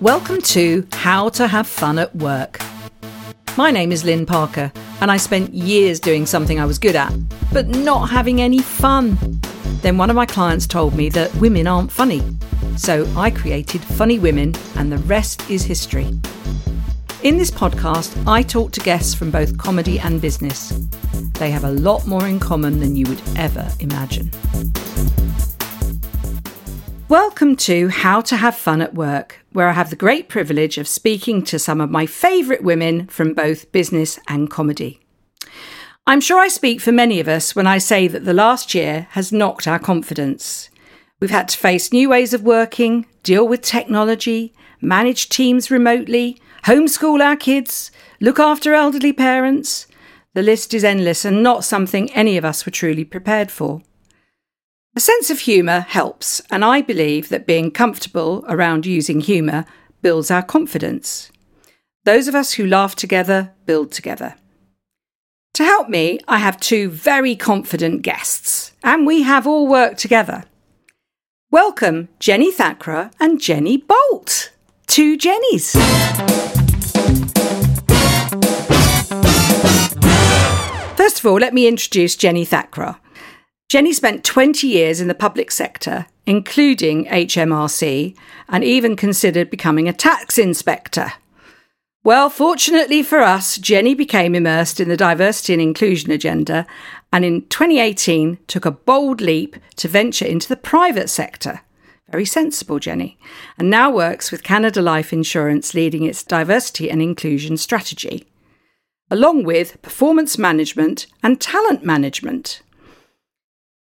Welcome to How to Have Fun at Work. My name is Lynn Parker, and I spent years doing something I was good at, but not having any fun. Then one of my clients told me that women aren't funny. So I created Funny Women, and the rest is history. In this podcast, I talk to guests from both comedy and business. They have a lot more in common than you would ever imagine. Welcome to How to Have Fun at Work, where I have the great privilege of speaking to some of my favourite women from both business and comedy. I'm sure I speak for many of us when I say that the last year has knocked our confidence. We've had to face new ways of working, deal with technology, manage teams remotely, homeschool our kids, look after elderly parents. The list is endless and not something any of us were truly prepared for. Sense of humour helps, and I believe that being comfortable around using humour builds our confidence. Those of us who laugh together build together. To help me, I have two very confident guests, and we have all worked together. Welcome Jenny Thakrar and Jenny Bolt, two Jennies. First of all, let me introduce Jenny Thakrar. Jenny spent 20 years in the public sector, including HMRC, and even considered becoming a tax inspector. Well, fortunately for us, Jenny became immersed in the diversity and inclusion agenda and in 2018 took a bold leap to venture into the private sector. Very sensible, Jenny, and now works with Canada Life Insurance leading its diversity and inclusion strategy along with performance management and talent management.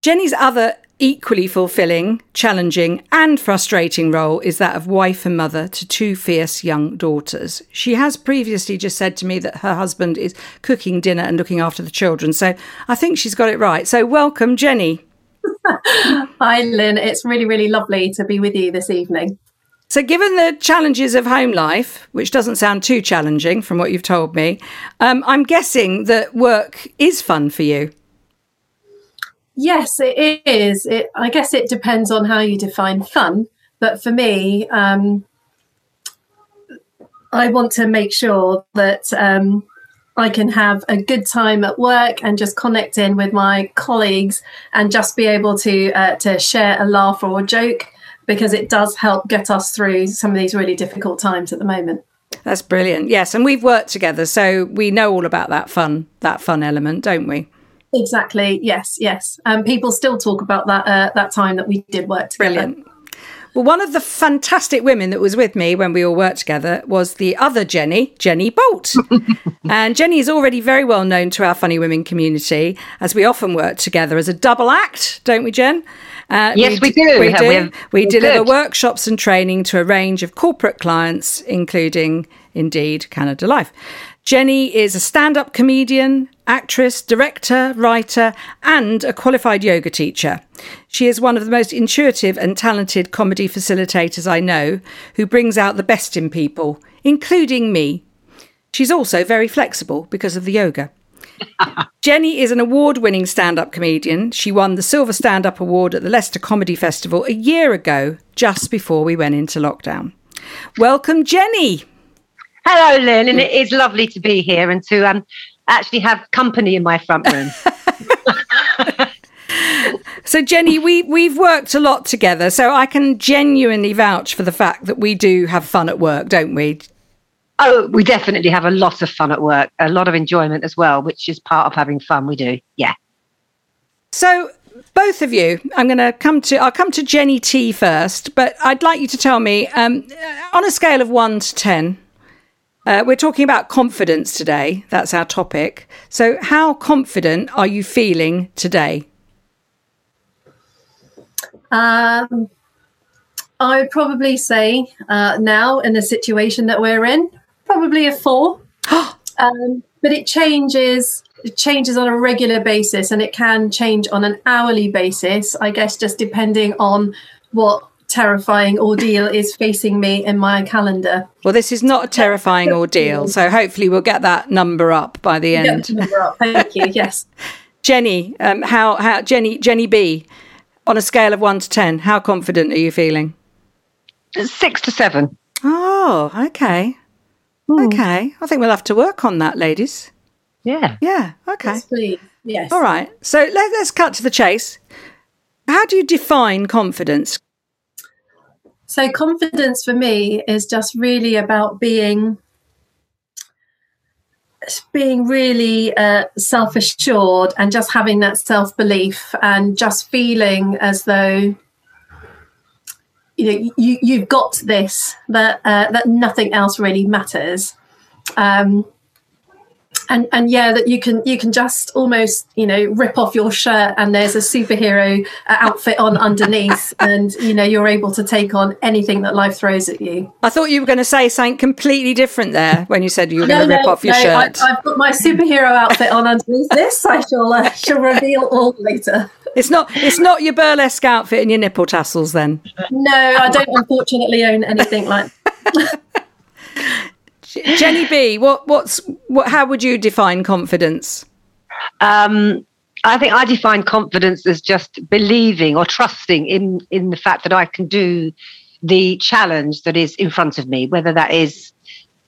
Jenny's other equally fulfilling, challenging, and frustrating role is that of wife and mother to two fierce young daughters. She has previously just said to me that her husband is cooking dinner and looking after the children, so I think she's got it right. So, welcome, Jenny. Hi, Lynn. It's really, really lovely to be with you this evening. So, given the challenges of home life, which doesn't sound too challenging from what you've told me, um, I'm guessing that work is fun for you. Yes, it is. It, I guess it depends on how you define fun. But for me, um, I want to make sure that um, I can have a good time at work and just connect in with my colleagues and just be able to uh, to share a laugh or a joke because it does help get us through some of these really difficult times at the moment. That's brilliant. Yes, and we've worked together, so we know all about that fun, that fun element, don't we? Exactly. Yes. Yes. Um, people still talk about that uh, that time that we did work together. Brilliant. Well, one of the fantastic women that was with me when we all worked together was the other Jenny, Jenny Bolt. and Jenny is already very well known to our Funny Women community, as we often work together as a double act, don't we, Jen? Uh, yes, we, we do. We, do. We're, we deliver good. workshops and training to a range of corporate clients, including, indeed, Canada Life. Jenny is a stand up comedian, actress, director, writer, and a qualified yoga teacher. She is one of the most intuitive and talented comedy facilitators I know who brings out the best in people, including me. She's also very flexible because of the yoga. Jenny is an award winning stand up comedian. She won the Silver Stand Up Award at the Leicester Comedy Festival a year ago, just before we went into lockdown. Welcome, Jenny. Hello, Lynn, and it is lovely to be here and to um, actually have company in my front room. so, Jenny, we we've worked a lot together, so I can genuinely vouch for the fact that we do have fun at work, don't we? Oh, we definitely have a lot of fun at work, a lot of enjoyment as well, which is part of having fun. We do, yeah. So, both of you, I'm going to come to. I'll come to Jenny T first, but I'd like you to tell me um, on a scale of one to ten uh, we're talking about confidence today. That's our topic. So, how confident are you feeling today? Um, I would probably say uh, now, in the situation that we're in, probably a four. um, but it changes. It changes on a regular basis, and it can change on an hourly basis. I guess just depending on what terrifying ordeal is facing me in my calendar. Well, this is not a terrifying ordeal, so hopefully we'll get that number up by the end. Thank you. Yes, Jenny, um, how how Jenny Jenny B, on a scale of one to ten, how confident are you feeling? Six to seven. Oh, okay. Hmm. Okay. I think we'll have to work on that, ladies. Yeah. Yeah. Okay. Yes, please. Yes. All right. So let, let's cut to the chase. How do you define confidence? So confidence for me is just really about being being really uh, self-assured and just having that self-belief and just feeling as though you know you you've got this that uh, that nothing else really matters. Um, and and yeah that you can you can just almost you know rip off your shirt and there's a superhero uh, outfit on underneath and you know you're able to take on anything that life throws at you I thought you were going to say something completely different there when you said you were going to rip off your no, shirt. I, I've got my superhero outfit on underneath this I shall uh, shall reveal all later It's not. It's not your burlesque outfit and your nipple tassels. Then no I don't unfortunately own anything like Jenny B. What? What's? What? How would you define confidence? Um, I think I define confidence as just believing or trusting in in the fact that I can do the challenge that is in front of me, whether that is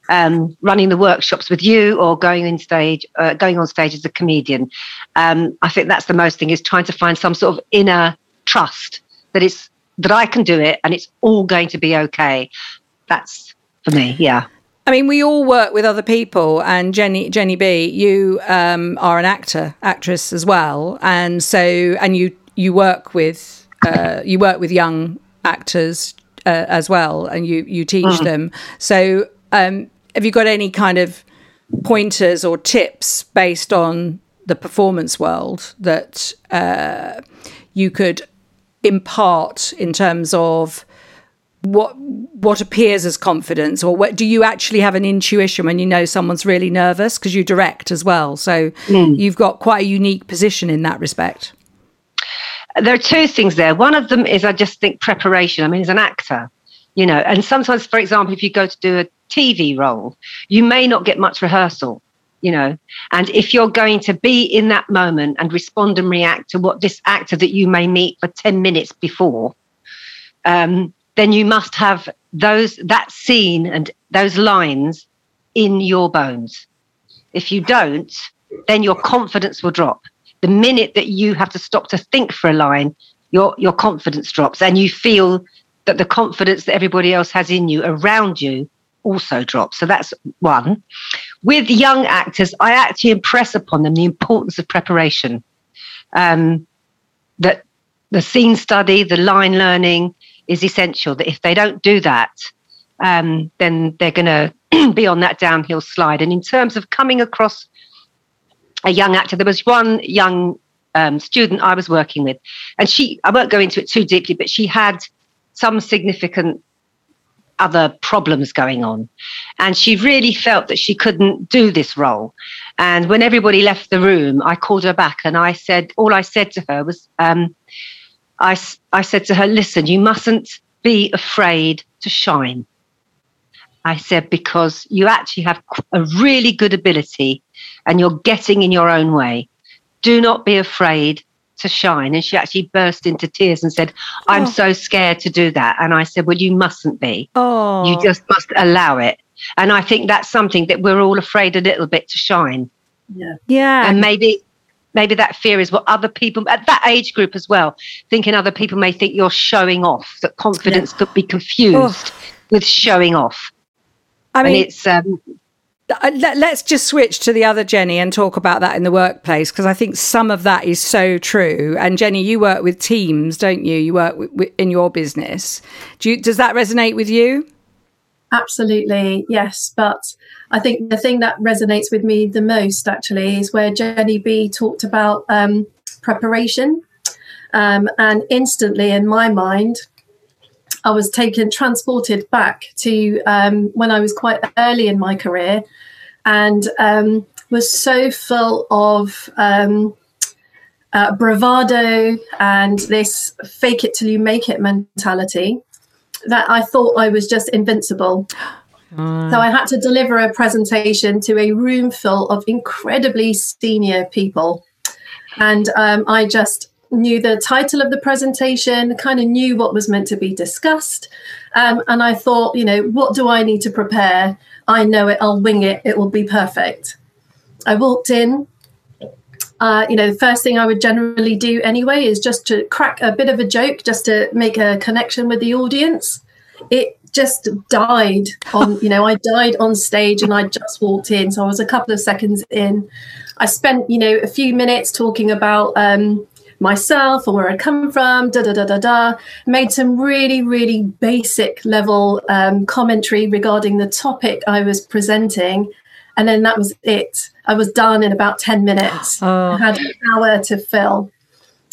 um, running the workshops with you or going in stage, uh, going on stage as a comedian. Um, I think that's the most thing is trying to find some sort of inner trust that it's that I can do it and it's all going to be okay. That's for me, yeah. I mean, we all work with other people, and Jenny, Jenny B, you um, are an actor, actress as well, and so and you you work with uh, you work with young actors uh, as well, and you you teach them. So, um, have you got any kind of pointers or tips based on the performance world that uh, you could impart in terms of what what appears as confidence or what do you actually have an intuition when you know someone's really nervous? Because you direct as well. So you've got quite a unique position in that respect. There are two things there. One of them is I just think preparation. I mean, as an actor, you know, and sometimes, for example, if you go to do a TV role, you may not get much rehearsal, you know, and if you're going to be in that moment and respond and react to what this actor that you may meet for 10 minutes before, um, then you must have those that scene and those lines in your bones. If you don't, then your confidence will drop. The minute that you have to stop to think for a line, your your confidence drops, and you feel that the confidence that everybody else has in you around you also drops. So that's one. With young actors, I actually impress upon them the importance of preparation. Um, that the scene study, the line learning is essential. That if they don't do that, um, then they're going to be on that downhill slide. And in terms of coming across a young actor, there was one young um, student I was working with, and she, I won't go into it too deeply, but she had some significant other problems going on. And she really felt that she couldn't do this role. And when everybody left the room, I called her back and I said, all I said to her was, um, I, s- I said to her, listen, you mustn't be afraid to shine. I said, because you actually have a really good ability and you're getting in your own way. Do not be afraid to shine. And she actually burst into tears and said, I'm Oh. so scared to do that. And I said, Well, you mustn't be. oh You just must allow it. And I think that's something that we're all afraid a little bit to shine. yeah yeah And maybe maybe that fear is what other people at that age group as well, thinking other people may think you're showing off, that confidence could be confused with showing off. i and mean it's um, let, us just switch to the other Jenny and talk about that in the workplace because I think some of that is so true. And Jenny, you work with teams, don't you? You work w- in your business. Do you, does that resonate with you? Absolutely, yes. But I think the thing that resonates with me the most actually is where Jenny B talked about um, preparation. Um, and instantly in my mind, I was taken, transported back to um, when I was quite early in my career and um, was so full of um, uh, bravado and this fake it till you make it mentality that I thought I was just invincible. So I had to deliver a presentation to a room full of incredibly senior people. And um, I just knew the title of the presentation, kind of knew what was meant to be discussed. Um, and I thought, you know, what do I need to prepare? I know it, I'll wing it, it will be perfect. I walked in. Uh, you know, the first thing I would generally do anyway is just to crack a bit of a joke, just to make a connection with the audience. It just died on, you know, I died on stage and I just walked in. So I was a couple of seconds in. I spent, you know, a few minutes talking about um, myself and where I come from, da da da da da. Made some really, really basic level um, commentary regarding the topic I was presenting. And then that was it. I was done in about 10 minutes. Oh. I had an hour to fill.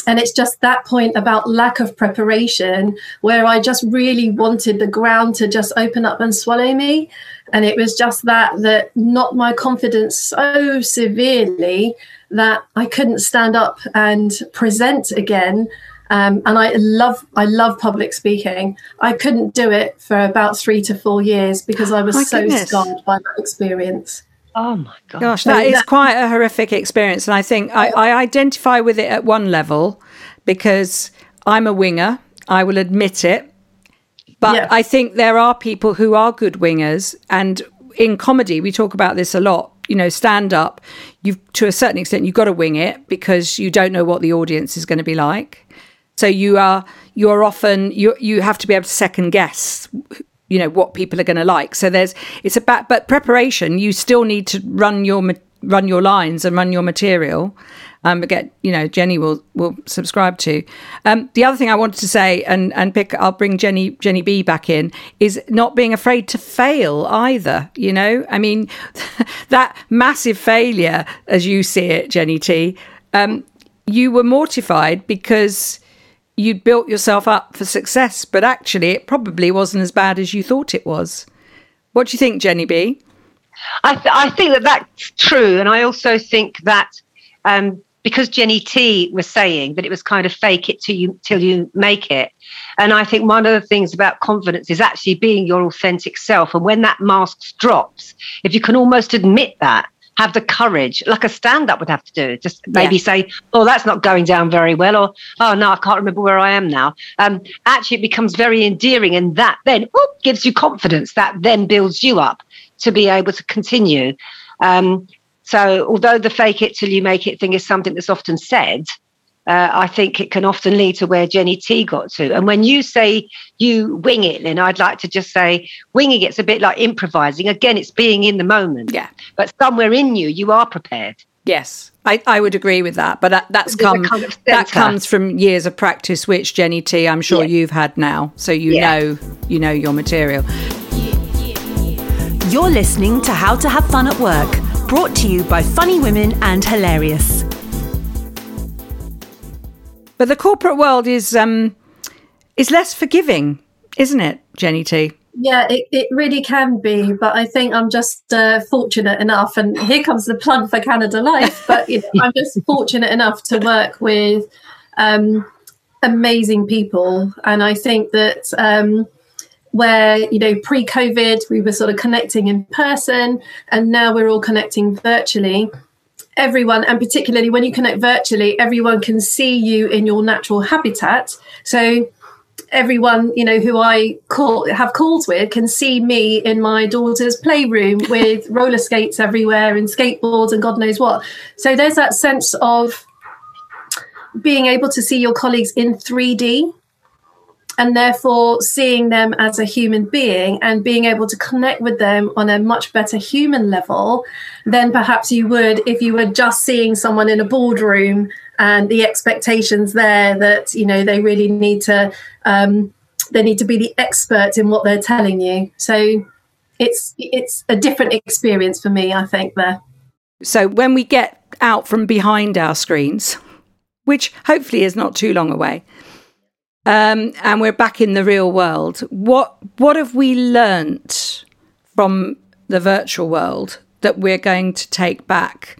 And it's just that point about lack of preparation where I just really wanted the ground to just open up and swallow me. And it was just that that knocked my confidence so severely that I couldn't stand up and present again. Um, and I love I love public speaking. I couldn't do it for about three to four years because I was my so goodness. scarred by that experience. Oh my gosh. Gosh, that is quite a horrific experience. And I think I, I identify with it at one level because I'm a winger. I will admit it. But yeah. I think there are people who are good wingers. And in comedy, we talk about this a lot. You know, stand up, you've to a certain extent, you've got to wing it because you don't know what the audience is going to be like. So you are you're often you you have to be able to second guess you know what people are going to like so there's it's about but preparation you still need to run your run your lines and run your material um, get you know Jenny will will subscribe to. Um, the other thing I wanted to say, and and pick, I'll bring Jenny Jenny B back in, is not being afraid to fail either. You know, I mean, that massive failure as you see it, Jenny T. Um, you were mortified because you'd built yourself up for success, but actually it probably wasn't as bad as you thought it was. What do you think, Jenny B? I, th- I think that that's true. And I also think that um, because Jenny T was saying that it was kind of fake it till you till you make it. And I think one of the things about confidence is actually being your authentic self. And when that mask drops, if you can almost admit that, have the courage, like a stand up would have to do. Just maybe yeah. say, oh, that's not going down very well, or oh, no, I can't remember where I am now. Um, actually, it becomes very endearing, and that then whoop, gives you confidence. That then builds you up to be able to continue. Um, so, although the fake it till you make it thing is something that's often said, uh, I think it can often lead to where Jenny T got to. And when you say you wing it, then I'd like to just say winging it's a bit like improvising. Again, it's being in the moment. Yeah. But somewhere in you, you are prepared. Yes, I, I would agree with that. But that, that's come kind of that comes from years of practice, which Jenny T, I'm sure yeah. you've had now. So you yeah. know you know your material. You're listening to How to Have Fun at Work, brought to you by Funny Women and Hilarious. But the corporate world is um, is less forgiving, isn't it, Jenny T? Yeah, it, it really can be, but I think I'm just uh, fortunate enough, and here comes the plug for Canada Life. But you know, I'm just fortunate enough to work with um, amazing people, and I think that um, where you know pre-COVID we were sort of connecting in person, and now we're all connecting virtually everyone, and particularly when you connect virtually, everyone can see you in your natural habitat. So everyone you know who I call have calls with can see me in my daughter's playroom with roller skates everywhere and skateboards and God knows what. So there's that sense of being able to see your colleagues in 3D and therefore seeing them as a human being and being able to connect with them on a much better human level than perhaps you would if you were just seeing someone in a boardroom and the expectations there that you know they really need to um, they need to be the expert in what they're telling you. So it's it's a different experience for me i think there. So when we get out from behind our screens which hopefully is not too long away um, and we're back in the real world. What what have we learnt from the virtual world that we're going to take back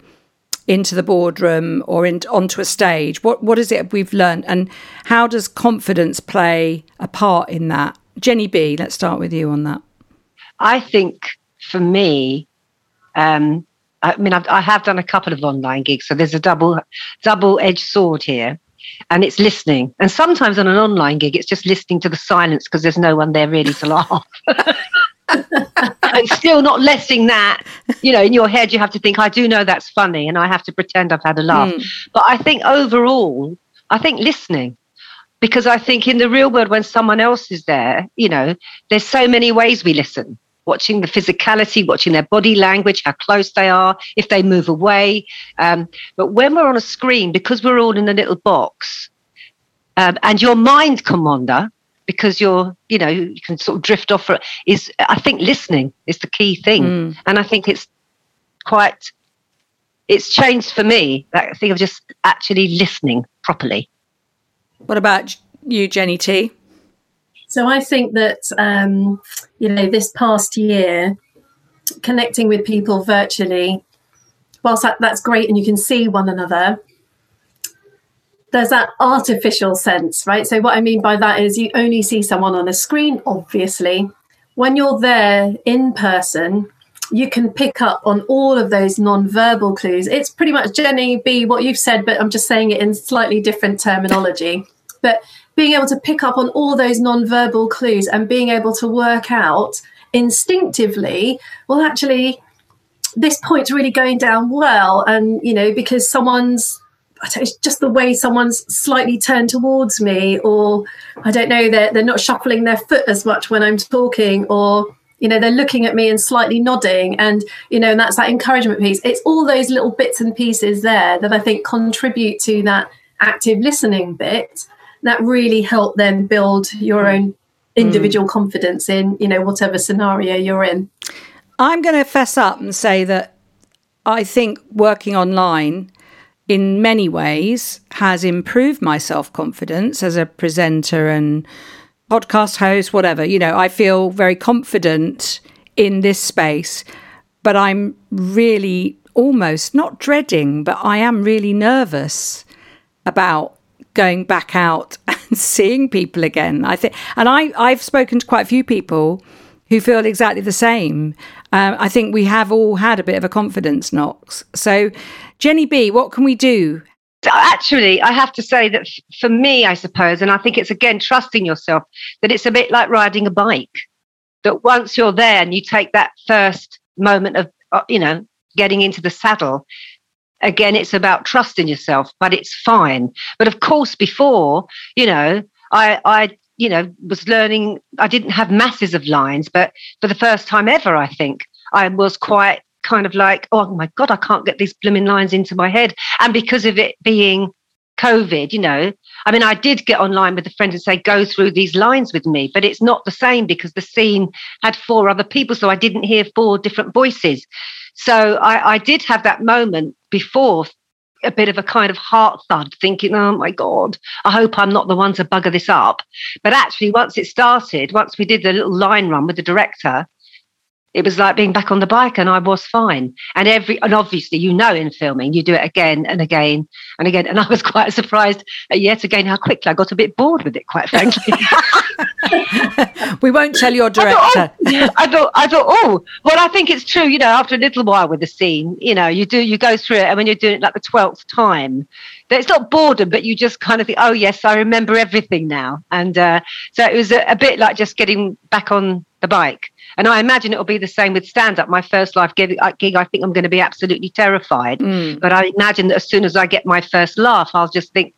into the boardroom or in, onto a stage? What what is it we've learned, and how does confidence play a part in that? Jenny B, let's start with you on that. I think for me, um, I mean, I've, I have done a couple of online gigs, so there's a double double edged sword here. And it's listening. And sometimes on an online gig, it's just listening to the silence because there's no one there really to laugh. and still not letting that, you know, in your head, you have to think, I do know that's funny, and I have to pretend I've had a laugh. Mm. But I think overall, I think listening, because I think in the real world, when someone else is there, you know, there's so many ways we listen. Watching the physicality, watching their body language, how close they are, if they move away. Um, but when we're on a screen, because we're all in a little box, um, and your mind can wander, because you're you know you can sort of drift off for is i think listening is the key thing mm. and i think it's quite it's changed for me that thing of just actually listening properly what about you jenny t so i think that um, you know this past year connecting with people virtually whilst that, that's great and you can see one another there's that artificial sense, right? So, what I mean by that is you only see someone on a screen, obviously. When you're there in person, you can pick up on all of those non-verbal clues. It's pretty much Jenny B what you've said, but I'm just saying it in slightly different terminology. But being able to pick up on all those non-verbal clues and being able to work out instinctively, well, actually, this point's really going down well, and you know because someone's it's just the way someone's slightly turned towards me, or I don't know, they're, they're not shuffling their foot as much when I'm talking, or you know they're looking at me and slightly nodding. And you know and that's that encouragement piece. It's all those little bits and pieces there that i think contribute to that active listening bit that really help then build your own individual mm. confidence in you know whatever scenario you're in i'm going to fess up and say that i think working online in many ways has improved my self confidence as a presenter and podcast host, whatever. You know, I feel very confident in this space, but I'm really almost not dreading, but I am really nervous about going back out and seeing people again. I think, and I, I've spoken to quite a few people who feel exactly the same. Um, I think we have all had a bit of a confidence knocks. So Jenny B, what can we do? Actually, I have to say that for me, I suppose, and I think it's again trusting yourself, that it's a bit like riding a bike. That once you're there and you take that first moment of, uh, you know, getting into the saddle, again, it's about trusting yourself, but it's fine. But of course, before, you know, I, I, you know, was learning, I didn't have masses of lines, but for the first time ever, I think I was quite kind of like, oh my God, I can't get these blooming lines into my head. And because of it being COVID, you know, I mean, I did get online with a friend and say, go through these lines with me, but it's not the same because the scene had four other people. So I didn't hear four different voices. So I, I did have that moment before a bit of a kind of heart thud, thinking, oh my God, I hope I'm not the one to bugger this up. But actually, once it started, once we did the little line run with the director, it was like being back on the bike and I was fine. And every and obviously you know in filming you do it again and again and again. And I was quite surprised yet again how quickly I got a bit bored with it, quite frankly. we won't tell your director. I thought, oh, I thought, I thought, oh, well, I think it's true. You know, after a little while with the scene, you know, you do, you go through it, and when you're doing it like the twelfth time, it's not boredom, but you just kind of think, oh yes, I remember everything now. And uh, so it was a, a bit like just getting back on the bike. And I imagine it'll be the same with stand up. My first live gig, uh, gig I think I'm going to be absolutely terrified. Mm. But I imagine that as soon as I get my first laugh, I'll just think,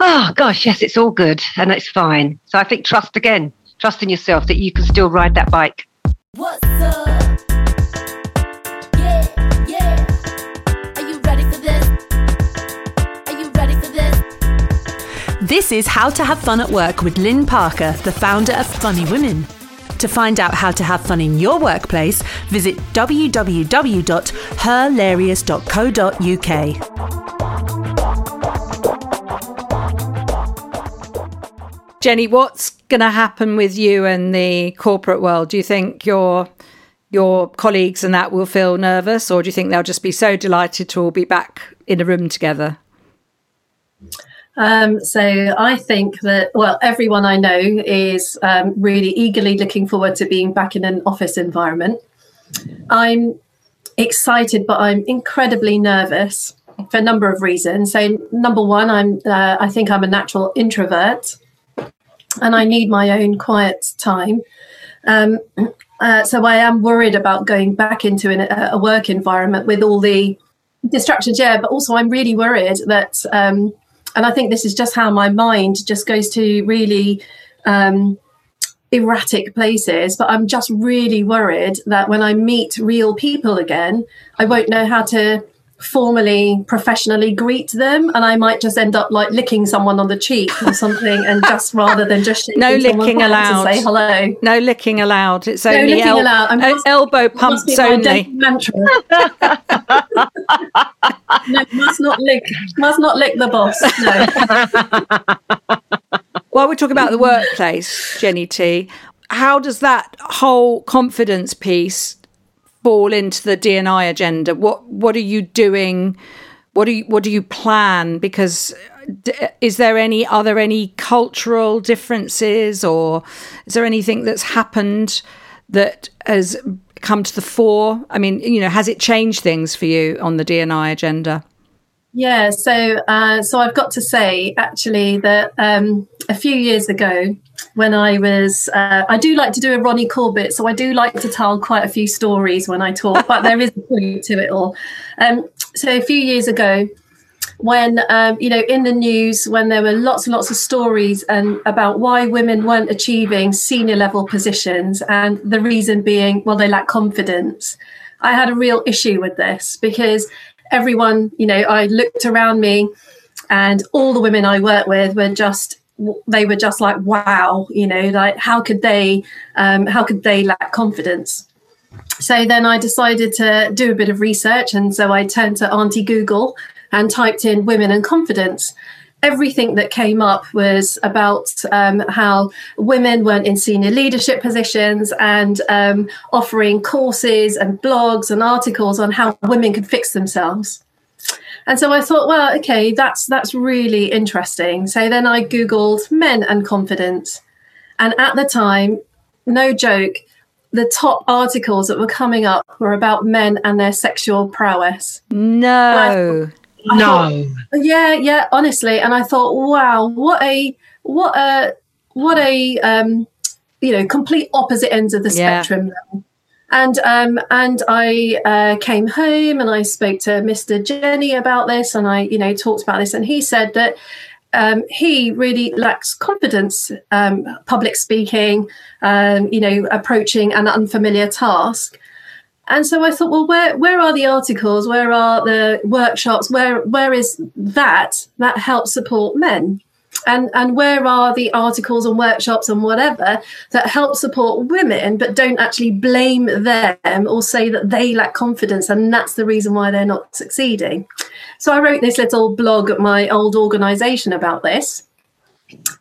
oh gosh, yes, it's all good and it's fine. So I think trust again, trust in yourself that you can still ride that bike. What's up? Yeah, yeah. Are you ready for this? Are you ready for this? this is How to Have Fun at Work with Lynn Parker, the founder of Funny Women. To find out how to have fun in your workplace, visit www.herlarious.co.uk. Jenny, what's going to happen with you and the corporate world? Do you think your your colleagues and that will feel nervous, or do you think they'll just be so delighted to all be back in a room together? Um, so I think that, well, everyone I know is um, really eagerly looking forward to being back in an office environment. I'm excited, but I'm incredibly nervous for a number of reasons. So, number one, I'm uh, I think I'm a natural introvert, and I need my own quiet time. Um, uh, so I am worried about going back into an, a work environment with all the distractions. Yeah, but also I'm really worried that, um, and I think this is just how my mind just goes to really. Um, erratic places, but I'm just really worried that when I meet real people again, I won't know how to formally professionally greet them and i might just end up like licking someone on the cheek or something and just rather than just no licking allowed say hello. No licking allowed. It's no only el-. I uh, elbow It must be pumps only. mantra. no must not lick must not lick the boss no. While we're talking about the workplace jenny t how does that whole confidence piece fall into the D&I agenda? What what are you doing? What do you what do you plan? Because is there any are there any cultural differences or is there anything that's happened that has come to the fore? I mean you know has it changed things for you on the D&I agenda Yeah, so uh, so I've got to say actually that um, a few years ago, when I was, uh, I do like to do a Ronnie Corbett, so I do like to tell quite a few stories when I talk, but there is a point to it all. Um, so a few years ago, when um, you know in the news when there were lots and lots of stories and about why women weren't achieving senior level positions and the reason being well they lack confidence i had a real issue with this because everyone you know i looked around me and all the women i worked with were just they were just like wow you know like how could they um, how could they lack confidence so then I decided to do a bit of research, and so I turned to Auntie Google and typed in women and confidence. Everything that came up was about um, how women weren't in senior leadership positions and um, offering courses and blogs and articles on how women could fix themselves. And so I thought, well, okay, that's that's really interesting. So then I googled men and confidence, and at the time, no joke, the top articles that were coming up were about men and their sexual prowess. no no. thought- yeah, yeah, honestly. And I thought, wow, what a what a what a um, you know complete opposite ends of the Yeah. spectrum. And um, and I uh, came home and I spoke to Mr. Jenny about this, and I you know talked about this, and he said that um, he really lacks confidence, um, public speaking, um, you know, approaching an unfamiliar task. And so I thought, well, where where are the articles? Where are the workshops? Where where is that that helps support men? And and where are the articles and workshops and whatever that help support women, but don't actually blame them or say that they lack confidence and that's the reason why they're not succeeding. So I wrote this little blog at my old organisation about this.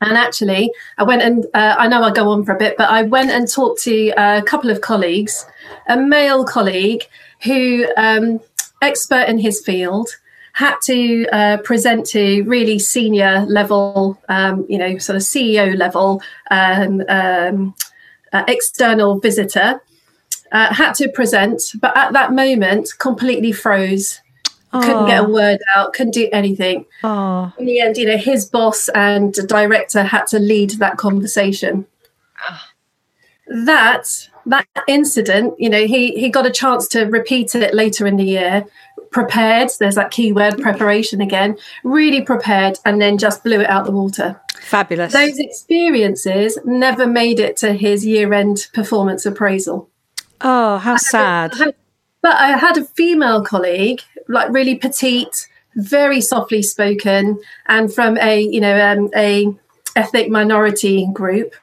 And actually, I went and uh, I know I go on for a bit, but I went and talked to a couple of colleagues, a male colleague who, um, expert in his field, had to uh, present to really senior level, um, you know, sort of CEO level um, um, uh, external visitor. Uh, had to present, but at that moment, completely froze. Couldn't get a word out. Couldn't do anything oh in the end, you know, his boss and director had to lead that conversation. That that incident, you know, he he got a chance to repeat it later in the year. Prepared, there's that keyword preparation again. Really prepared, and then just blew it out the water. fabulous Those experiences never made it to his year-end performance appraisal. oh how sad I had- but I had a female colleague, like really petite, very softly spoken, and from a you know um, a ethnic minority group.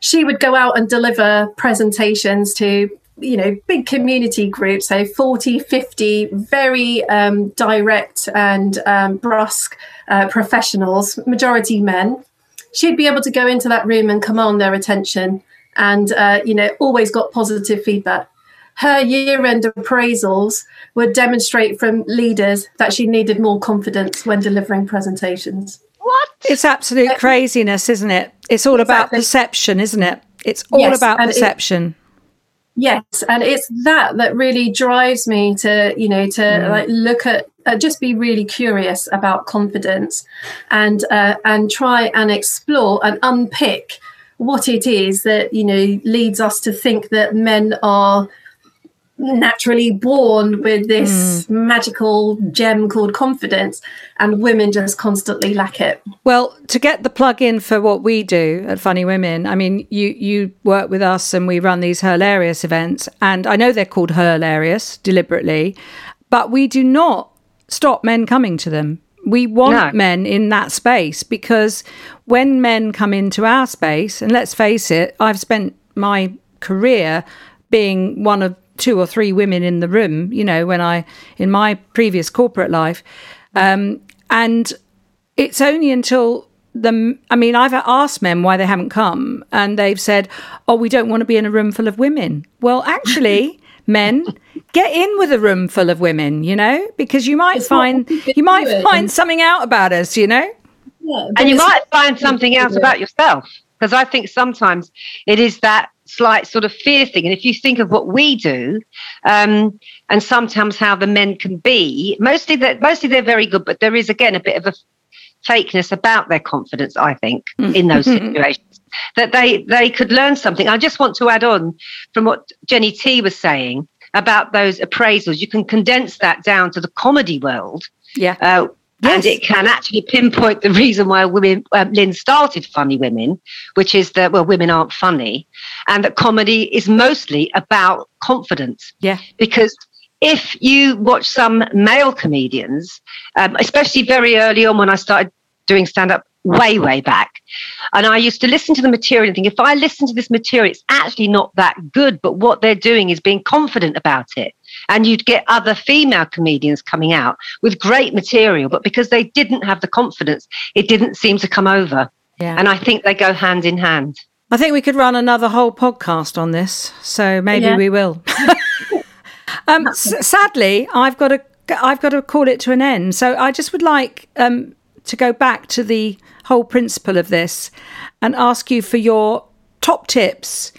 She would go out and deliver presentations to you know big community groups, so 40, 50 very um, direct and um, brusque uh, professionals, majority men. She'd be able to go into that room and command their attention, and uh, you know always got positive feedback her year end appraisals would demonstrate from leaders that she needed more confidence when delivering presentations. What? It's absolute craziness, isn't it? It's all about perception, isn't it? It's all Yes, about and it- perception. Yes, and it's that that really drives me to, you know, to like look at uh, just be really curious about confidence and uh, and try and explore and unpick what it is that you know leads us to think that men are naturally born with this mm. magical gem called confidence and women just constantly lack it well to get the plug in for what we do at funny women i mean you you work with us and we run these hilarious events and i know they're called hilarious deliberately but we do not stop men coming to them we want no. men in that space because when men come into our space and let's face it i've spent my career being one of two or three women in the room, you know, when I, in my previous corporate life. Um, and it's only until the, I mean, I've asked men why they haven't come, and they've said, oh, we don't want to be in a room full of women. Well, actually, men, get in with a room full of women, you know, because you might it's find, you might find something out about us, you know? Yeah, and you might find something else about yourself. Because I think sometimes it is that slight sort of fear thing. And if you think of what we do, um, and sometimes how the men can be, mostly that mostly they're very good, but there is again a bit of a fakeness about their confidence. I think mm. in those situations that they they could learn something. I just want to add on from what Jenny T was saying about those appraisals. You can condense that down to the comedy world. Yeah. Uh, Yes. And it can actually pinpoint the reason why women, um, Lynn started Funny Women, which is that, well, women aren't funny. And that comedy is mostly about confidence. Yeah. Because if you watch some male comedians, um, especially very early on when I started doing stand up way, way back. And I used to listen to the material and think, if I listen to this material, it's actually not that good. But what they're doing is being confident about it. And you'd get other female comedians coming out with great material, but because they didn't have the confidence, it didn't seem to come over. Yeah. And I think they go hand in hand. I think we could run another whole podcast on this. So maybe yeah. we will. um, s- sadly, I've got to I've got to call it to an end. So I just would like um, to go back to the whole principle of this and ask you for your top tips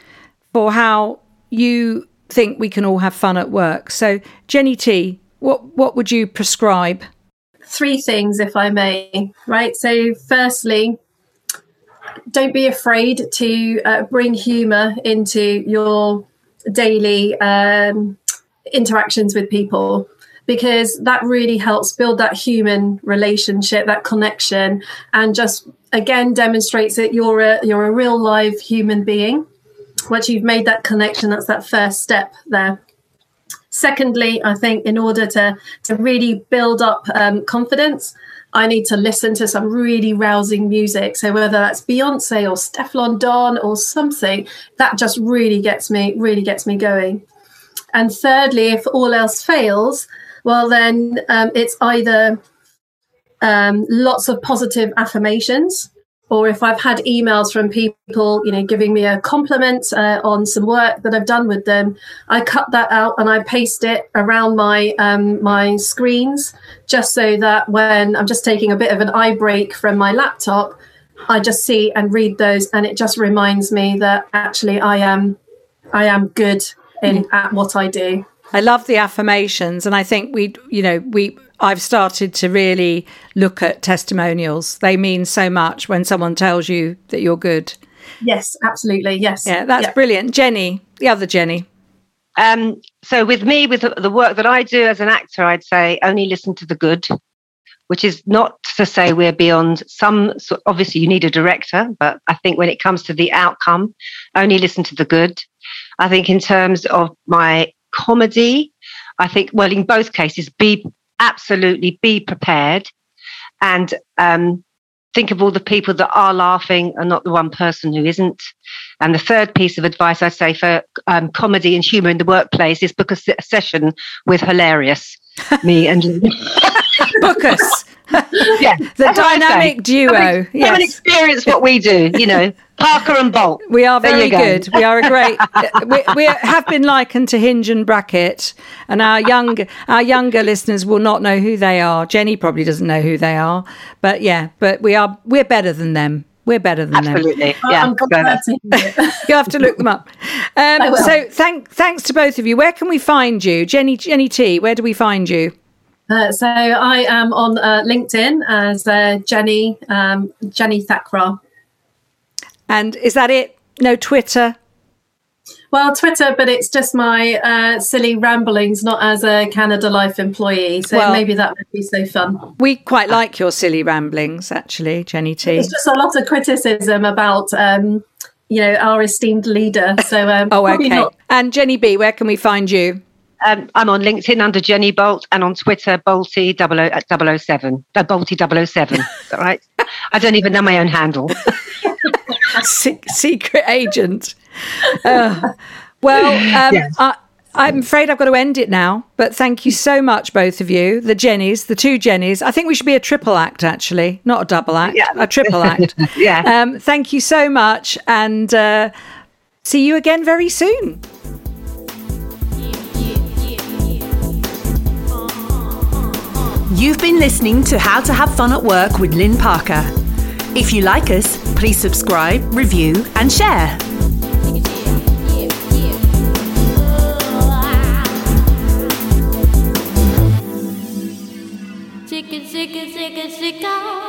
for how you think we can all have fun at work. So, Jenny T, what what would you prescribe? Three things, if I may. Right. So, firstly, don't be afraid to uh, bring humour into your daily um, interactions with people because that really helps build that human relationship, that connection, and just again demonstrates that you're a you're a real live human being. Once you've made that connection, that's that first step there. Secondly, I think in order to to really build up um, confidence, I need to listen to some really rousing music. So whether that's Beyonce or Stefflon Don or something, that just really gets me really gets me going. And thirdly, if all else fails, well, then um, it's either um, lots of positive affirmations, or if I've had emails from people, you know, giving me a compliment uh, on some work that I've done with them, I cut that out and I paste it around my um, my screens, just so that when I'm just taking a bit of an eye break from my laptop, I just see and read those, and it just reminds me that actually I am I am good in mm. at what I do. I love the affirmations, and I think we, you know, we. I've started to really look at testimonials. They mean so much when someone tells you that you're good. Yes, absolutely. Yes. Yeah, that's yeah. brilliant, Jenny. The other Jenny. Um, so with me, with the work that I do as an actor, I'd say only listen to the good, which is not to say we're beyond some. So obviously, you need a director, but I think when it comes to the outcome, only listen to the good. I think in terms of my comedy. I think, well, in both cases, be absolutely be prepared and um, think of all the people that are laughing and not the one person who isn't. And the third piece of advice I'd say for um, comedy and humor in the workplace is book a session with hilarious me and book us. Yeah, the dynamic duo. Come and, yes. come and experience what we do. You know, Parker and Bolt. We are very good. We are a great. we, we have been likened to Hinge and Bracket, and our young our younger listeners will not know who they are. Jenny probably doesn't know who they are, but yeah, but we are we're better than them. We're better than Absolutely. them. Absolutely. Yeah. you have to look them up. Um, so thank thanks to both of you. Where can we find you, Jenny Jenny T? Where do we find you? Uh, so I am on uh, LinkedIn as uh, Jenny um, Jenny Thakrar. And is that it? No Twitter? Well, Twitter, but it's just my uh, silly ramblings, not as a Canada Life employee. So Well- maybe that would be so fun. We quite like your silly ramblings, actually, Jenny T. It's just a lot of criticism about, um, you know, our esteemed leader. So um, Oh, okay. not- And Jenny B, where can we find you? Um, I'm on LinkedIn under Jenny Bolt and on Twitter Bolty 007. Uh, Bolty 007. Is that right? I don't even know my own handle. Se- secret agent. Uh, well, um, Yes. I, I'm afraid I've got to end it now, but thank you so much, both of you, the Jennies, the two Jennies. I think we should be a triple act, actually, not a double act, Yeah. a triple act. Yeah. Um, thank you so much, and uh, see you again very soon. You've been listening to How to Have Fun at Work with Lynn Parker. If you like us, please subscribe, review, and share. Chicken, chicken, chicken, chicken.